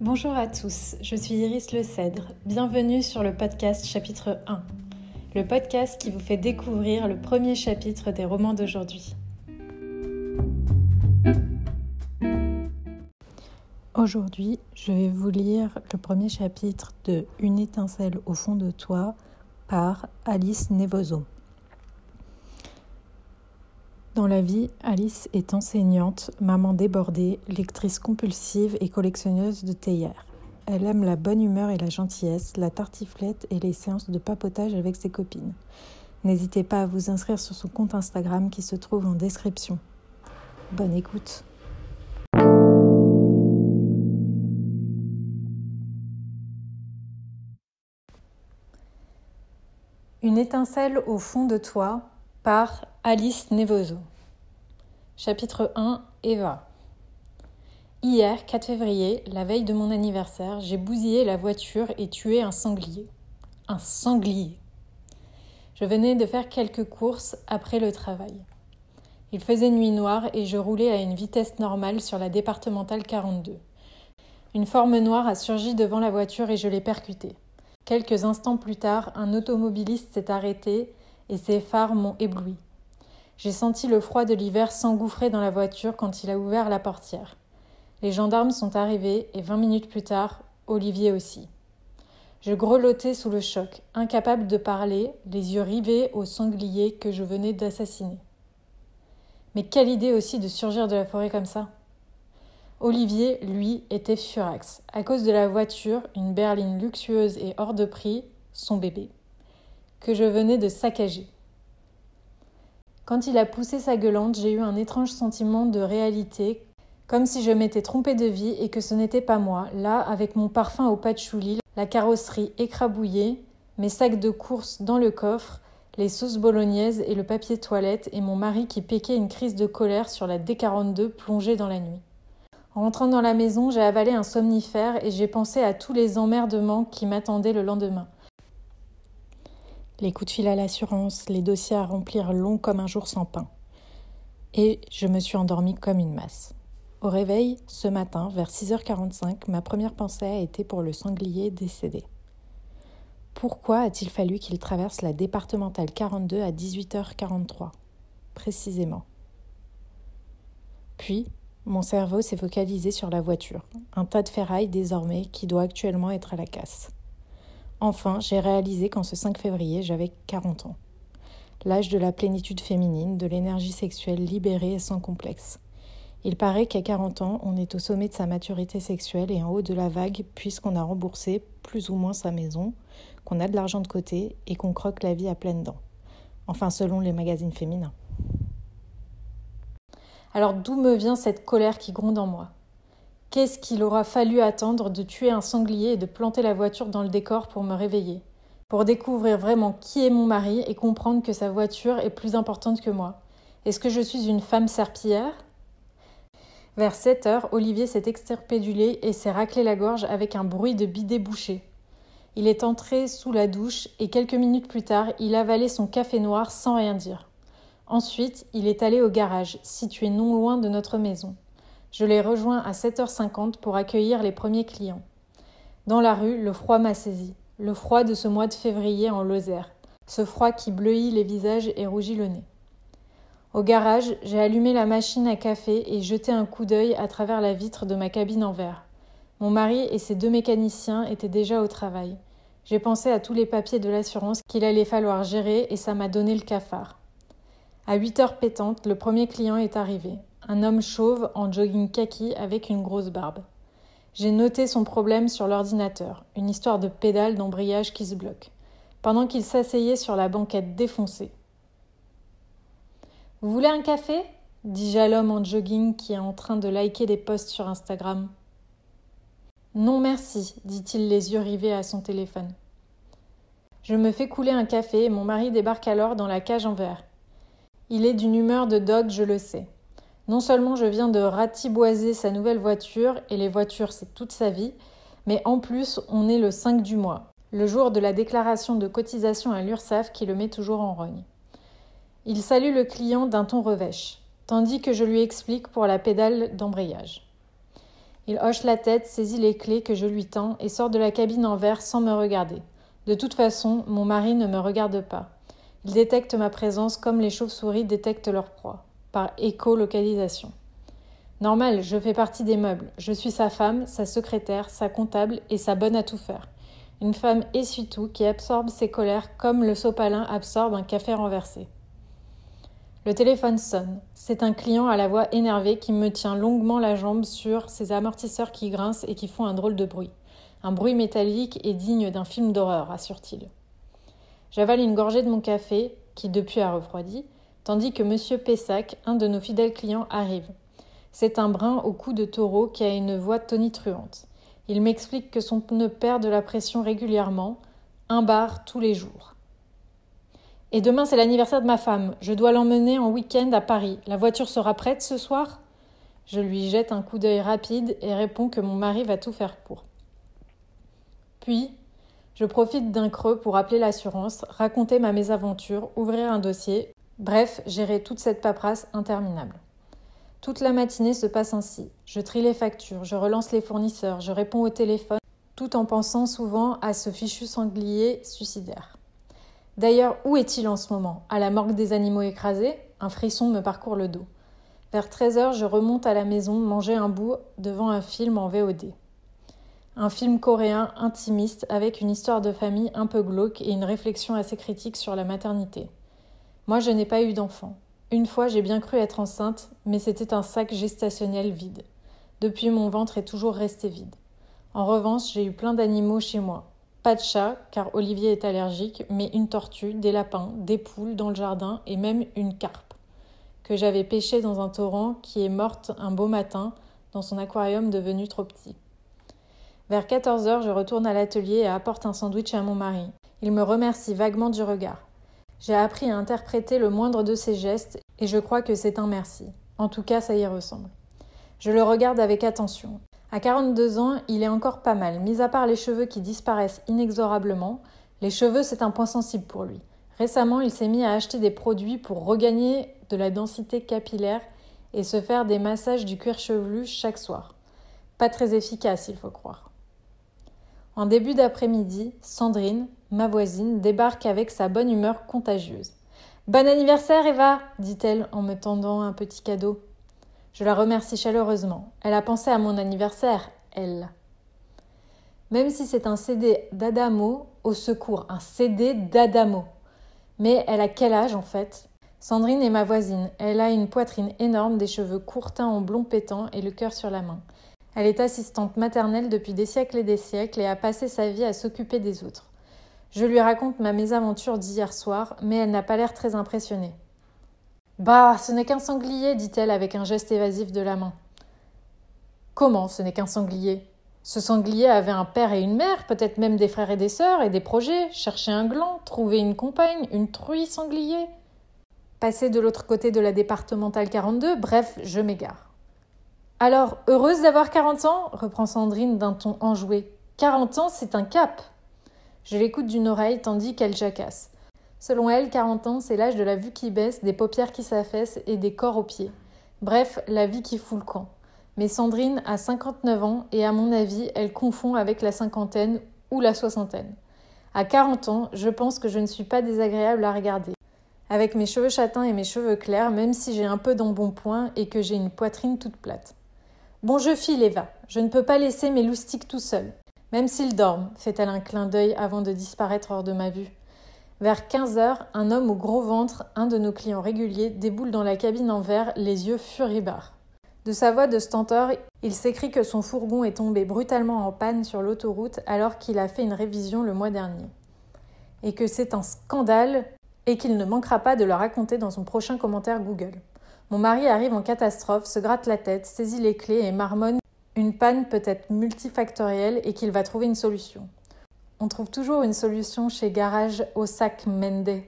Bonjour à tous, je suis Iris Le Cèdre. Bienvenue sur le podcast chapitre 1, le podcast qui vous fait découvrir le premier chapitre des romans d'aujourd'hui. Aujourd'hui, je vais vous lire le premier chapitre de Une étincelle au fond de toi par Alice Nevoso. Dans la vie, Alice est enseignante, maman débordée, lectrice compulsive et collectionneuse de théières. Elle aime la bonne humeur et la gentillesse, la tartiflette et les séances de papotage avec ses copines. N'hésitez pas à vous inscrire sur son compte Instagram qui se trouve en description. Bonne écoute. Une étincelle au fond de toi par Alice Nevoso. Chapitre 1 Eva. Hier, 4 février, la veille de mon anniversaire, j'ai bousillé la voiture et tué un sanglier. Un sanglier. Je venais de faire quelques courses après le travail. Il faisait nuit noire et je roulais à une vitesse normale sur la départementale 42. Une forme noire a surgi devant la voiture et je l'ai percutée. Quelques instants plus tard, un automobiliste s'est arrêté et ses phares m'ont ébloui. J'ai senti le froid de l'hiver s'engouffrer dans la voiture quand il a ouvert la portière. Les gendarmes sont arrivés et vingt minutes plus tard, Olivier aussi. Je grelottais sous le choc, incapable de parler, les yeux rivés au sanglier que je venais d'assassiner. Mais quelle idée aussi de surgir de la forêt comme ça Olivier, lui, était furax, à cause de la voiture, une berline luxueuse et hors de prix, son bébé que je venais de saccager. Quand il a poussé sa gueulante, j'ai eu un étrange sentiment de réalité, comme si je m'étais trompée de vie et que ce n'était pas moi, là, avec mon parfum au patchouli, la carrosserie écrabouillée, mes sacs de course dans le coffre, les sauces bolognaises et le papier toilette, et mon mari qui péquait une crise de colère sur la D42 plongée dans la nuit. En rentrant dans la maison, j'ai avalé un somnifère et j'ai pensé à tous les emmerdements qui m'attendaient le lendemain les coups de fil à l'assurance, les dossiers à remplir longs comme un jour sans pain. Et je me suis endormie comme une masse. Au réveil, ce matin, vers 6h45, ma première pensée a été pour le sanglier décédé. Pourquoi a-t-il fallu qu'il traverse la départementale 42 à 18h43 Précisément? Puis, mon cerveau s'est focalisé sur la voiture, un tas de ferraille désormais qui doit actuellement être à la casse. Enfin, j'ai réalisé qu'en ce 5 février, j'avais 40 ans. L'âge de la plénitude féminine, de l'énergie sexuelle libérée et sans complexe. Il paraît qu'à 40 ans, on est au sommet de sa maturité sexuelle et en haut de la vague puisqu'on a remboursé plus ou moins sa maison, qu'on a de l'argent de côté et qu'on croque la vie à pleines dents. Enfin, selon les magazines féminins. Alors d'où me vient cette colère qui gronde en moi? Qu'est-ce qu'il aura fallu attendre de tuer un sanglier et de planter la voiture dans le décor pour me réveiller? Pour découvrir vraiment qui est mon mari et comprendre que sa voiture est plus importante que moi Est-ce que je suis une femme serpillière? Vers 7 heures, Olivier s'est exterpédulé et s'est raclé la gorge avec un bruit de bidet bouché. Il est entré sous la douche et quelques minutes plus tard, il avalait son café noir sans rien dire. Ensuite, il est allé au garage, situé non loin de notre maison. Je l'ai rejoint à 7h50 pour accueillir les premiers clients. Dans la rue, le froid m'a saisi. Le froid de ce mois de février en Lozère. Ce froid qui bleuit les visages et rougit le nez. Au garage, j'ai allumé la machine à café et jeté un coup d'œil à travers la vitre de ma cabine en verre. Mon mari et ses deux mécaniciens étaient déjà au travail. J'ai pensé à tous les papiers de l'assurance qu'il allait falloir gérer et ça m'a donné le cafard. À 8 heures pétantes, le premier client est arrivé un homme chauve en jogging kaki avec une grosse barbe. J'ai noté son problème sur l'ordinateur, une histoire de pédale d'embrayage qui se bloque, pendant qu'il s'asseyait sur la banquette défoncée. Vous voulez un café? dis-je à l'homme en jogging qui est en train de liker des posts sur Instagram. Non merci, dit-il les yeux rivés à son téléphone. Je me fais couler un café et mon mari débarque alors dans la cage en verre. Il est d'une humeur de dog, je le sais. Non seulement je viens de ratiboiser sa nouvelle voiture, et les voitures c'est toute sa vie, mais en plus on est le 5 du mois, le jour de la déclaration de cotisation à l'URSSAF qui le met toujours en rogne. Il salue le client d'un ton revêche, tandis que je lui explique pour la pédale d'embrayage. Il hoche la tête, saisit les clés que je lui tends et sort de la cabine en verre sans me regarder. De toute façon, mon mari ne me regarde pas. Il détecte ma présence comme les chauves-souris détectent leur proie, par écolocalisation. Normal, je fais partie des meubles. Je suis sa femme, sa secrétaire, sa comptable et sa bonne à tout faire. Une femme essuie-tout qui absorbe ses colères comme le sopalin absorbe un café renversé. Le téléphone sonne. C'est un client à la voix énervée qui me tient longuement la jambe sur ses amortisseurs qui grincent et qui font un drôle de bruit. Un bruit métallique et digne d'un film d'horreur, assure-t-il. J'avale une gorgée de mon café, qui depuis a refroidi, tandis que M. Pessac, un de nos fidèles clients, arrive. C'est un brun au cou de taureau qui a une voix tonitruante. Il m'explique que son pneu perd de la pression régulièrement, un bar tous les jours. Et demain, c'est l'anniversaire de ma femme. Je dois l'emmener en week-end à Paris. La voiture sera prête ce soir? Je lui jette un coup d'œil rapide et réponds que mon mari va tout faire pour. Puis, je profite d'un creux pour appeler l'assurance, raconter ma mésaventure, ouvrir un dossier, bref, gérer toute cette paperasse interminable. Toute la matinée se passe ainsi. Je trie les factures, je relance les fournisseurs, je réponds au téléphone, tout en pensant souvent à ce fichu sanglier suicidaire. D'ailleurs, où est-il en ce moment? À la morgue des animaux écrasés? Un frisson me parcourt le dos. Vers 13 heures, je remonte à la maison manger un bout devant un film en VOD. Un film coréen intimiste avec une histoire de famille un peu glauque et une réflexion assez critique sur la maternité. Moi, je n'ai pas eu d'enfant. Une fois, j'ai bien cru être enceinte, mais c'était un sac gestationnel vide. Depuis, mon ventre est toujours resté vide. En revanche, j'ai eu plein d'animaux chez moi. Pas de chat, car Olivier est allergique, mais une tortue, des lapins, des poules dans le jardin et même une carpe, que j'avais pêchée dans un torrent qui est morte un beau matin dans son aquarium devenu trop petit. Vers 14 heures, je retourne à l'atelier et apporte un sandwich à mon mari. Il me remercie vaguement du regard. J'ai appris à interpréter le moindre de ses gestes et je crois que c'est un merci. En tout cas, ça y ressemble. Je le regarde avec attention. À 42 ans, il est encore pas mal, mis à part les cheveux qui disparaissent inexorablement. Les cheveux, c'est un point sensible pour lui. Récemment, il s'est mis à acheter des produits pour regagner de la densité capillaire et se faire des massages du cuir chevelu chaque soir. Pas très efficace, il faut croire. En début d'après-midi, Sandrine, ma voisine, débarque avec sa bonne humeur contagieuse. Bon anniversaire, Eva dit-elle en me tendant un petit cadeau. Je la remercie chaleureusement. Elle a pensé à mon anniversaire, elle. Même si c'est un CD d'Adamo, au secours, un CD d'Adamo. Mais elle a quel âge en fait? Sandrine est ma voisine. Elle a une poitrine énorme, des cheveux courts teints en blond pétant et le cœur sur la main. Elle est assistante maternelle depuis des siècles et des siècles et a passé sa vie à s'occuper des autres. Je lui raconte ma mésaventure d'hier soir, mais elle n'a pas l'air très impressionnée. Bah, ce n'est qu'un sanglier, dit-elle avec un geste évasif de la main. Comment ce n'est qu'un sanglier? Ce sanglier avait un père et une mère, peut-être même des frères et des sœurs, et des projets, chercher un gland, trouver une compagne, une truie sanglier. Passer de l'autre côté de la départementale 42, bref, je m'égare. Alors, heureuse d'avoir 40 ans reprend Sandrine d'un ton enjoué. 40 ans, c'est un cap. Je l'écoute d'une oreille tandis qu'elle jacasse. Selon elle, 40 ans, c'est l'âge de la vue qui baisse, des paupières qui s'affaissent et des corps aux pieds. Bref, la vie qui fout le camp. Mais Sandrine a 59 ans et à mon avis, elle confond avec la cinquantaine ou la soixantaine. À 40 ans, je pense que je ne suis pas désagréable à regarder. Avec mes cheveux châtains et mes cheveux clairs, même si j'ai un peu d'embonpoint et que j'ai une poitrine toute plate. Bon, je file, Eva. Je ne peux pas laisser mes loustiques tout seuls. Même s'ils dorment, fait-elle un clin d'œil avant de disparaître hors de ma vue. Vers 15 heures, un homme au gros ventre, un de nos clients réguliers, déboule dans la cabine en verre, les yeux furibars. De sa voix de stentor, il s'écrit que son fourgon est tombé brutalement en panne sur l'autoroute alors qu'il a fait une révision le mois dernier. Et que c'est un scandale et qu'il ne manquera pas de le raconter dans son prochain commentaire Google. Mon mari arrive en catastrophe, se gratte la tête, saisit les clés et marmonne une panne peut être multifactorielle et qu'il va trouver une solution. On trouve toujours une solution chez Garage Ossac Mende.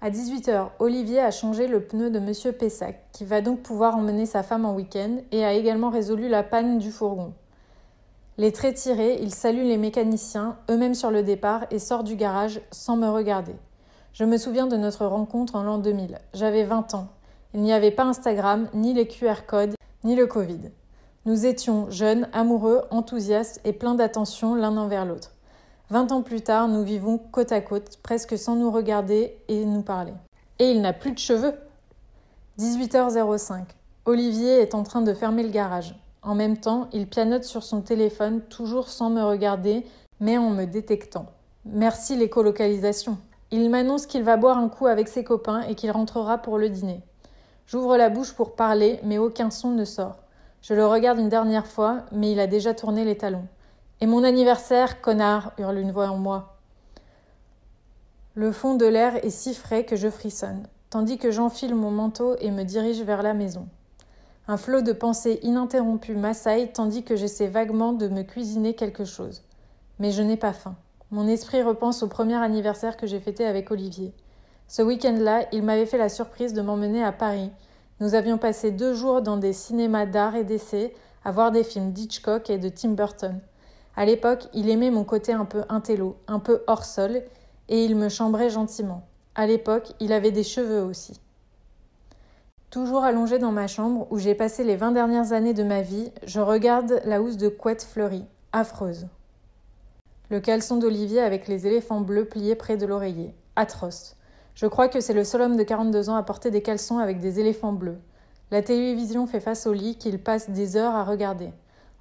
À 18h, Olivier a changé le pneu de Monsieur Pessac, qui va donc pouvoir emmener sa femme en week-end, et a également résolu la panne du fourgon. Les traits tirés, il salue les mécaniciens, eux-mêmes sur le départ, et sort du garage sans me regarder. Je me souviens de notre rencontre en l'an 2000. J'avais 20 ans. Il n'y avait pas Instagram, ni les QR codes, ni le Covid. Nous étions jeunes, amoureux, enthousiastes et pleins d'attention l'un envers l'autre. Vingt ans plus tard, nous vivons côte à côte, presque sans nous regarder et nous parler. Et il n'a plus de cheveux 18h05. Olivier est en train de fermer le garage. En même temps, il pianote sur son téléphone, toujours sans me regarder, mais en me détectant. Merci l'écolocalisation. Il m'annonce qu'il va boire un coup avec ses copains et qu'il rentrera pour le dîner. J'ouvre la bouche pour parler, mais aucun son ne sort. Je le regarde une dernière fois, mais il a déjà tourné les talons. Et mon anniversaire, connard hurle une voix en moi. Le fond de l'air est si frais que je frissonne, tandis que j'enfile mon manteau et me dirige vers la maison. Un flot de pensées ininterrompues m'assaille tandis que j'essaie vaguement de me cuisiner quelque chose. Mais je n'ai pas faim. Mon esprit repense au premier anniversaire que j'ai fêté avec Olivier. Ce week-end-là, il m'avait fait la surprise de m'emmener à Paris. Nous avions passé deux jours dans des cinémas d'art et d'essai à voir des films d'Hitchcock et de Tim Burton. À l'époque, il aimait mon côté un peu intello, un peu hors sol, et il me chambrait gentiment. À l'époque, il avait des cheveux aussi. Toujours allongé dans ma chambre où j'ai passé les vingt dernières années de ma vie, je regarde la housse de couette fleurie, affreuse. Le caleçon d'Olivier avec les éléphants bleus pliés près de l'oreiller, atroce. Je crois que c'est le seul homme de 42 ans à porter des caleçons avec des éléphants bleus. La télévision fait face au lit qu'il passe des heures à regarder.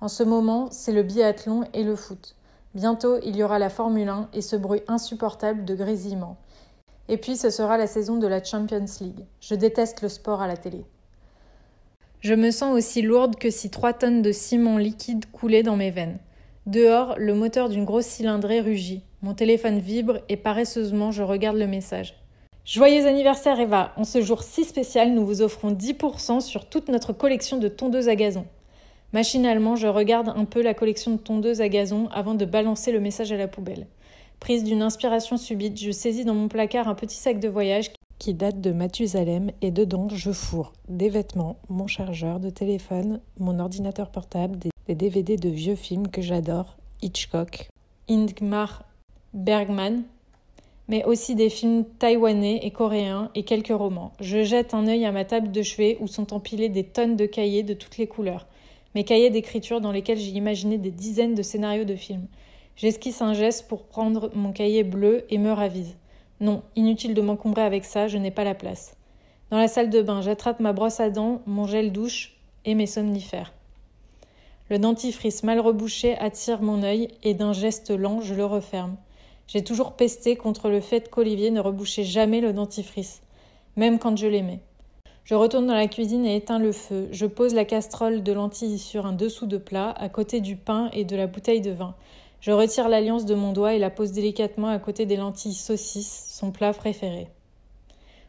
En ce moment, c'est le biathlon et le foot. Bientôt, il y aura la Formule 1 et ce bruit insupportable de grésillement. Et puis ce sera la saison de la Champions League. Je déteste le sport à la télé. Je me sens aussi lourde que si trois tonnes de ciment liquide coulaient dans mes veines. Dehors, le moteur d'une grosse cylindrée rugit. Mon téléphone vibre et paresseusement je regarde le message. Joyeux anniversaire Eva En ce jour si spécial, nous vous offrons 10% sur toute notre collection de tondeuses à gazon. Machinalement, je regarde un peu la collection de tondeuses à gazon avant de balancer le message à la poubelle. Prise d'une inspiration subite, je saisis dans mon placard un petit sac de voyage qui date de Mathusalem et dedans je fourre des vêtements, mon chargeur de téléphone, mon ordinateur portable, des DVD de vieux films que j'adore, Hitchcock, Ingmar Bergman, mais aussi des films taïwanais et coréens et quelques romans. Je jette un œil à ma table de chevet où sont empilés des tonnes de cahiers de toutes les couleurs, mes cahiers d'écriture dans lesquels j'ai imaginé des dizaines de scénarios de films. J'esquisse un geste pour prendre mon cahier bleu et me ravise. Non, inutile de m'encombrer avec ça, je n'ai pas la place. Dans la salle de bain, j'attrape ma brosse à dents, mon gel douche et mes somnifères. Le dentifrice mal rebouché attire mon œil et d'un geste lent, je le referme. J'ai toujours pesté contre le fait qu'Olivier ne rebouchait jamais le dentifrice, même quand je l'aimais. Je retourne dans la cuisine et éteins le feu. Je pose la casserole de lentilles sur un dessous de plat, à côté du pain et de la bouteille de vin. Je retire l'alliance de mon doigt et la pose délicatement à côté des lentilles saucisses, son plat préféré.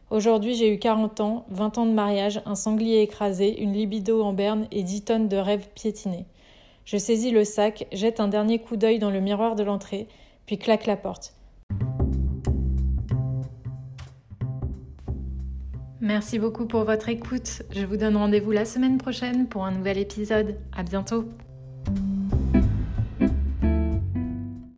Aujourd'hui, j'ai eu 40 ans, 20 ans de mariage, un sanglier écrasé, une libido en berne et 10 tonnes de rêves piétinés. Je saisis le sac, jette un dernier coup d'œil dans le miroir de l'entrée, puis claque la porte. Merci beaucoup pour votre écoute. Je vous donne rendez-vous la semaine prochaine pour un nouvel épisode. À bientôt.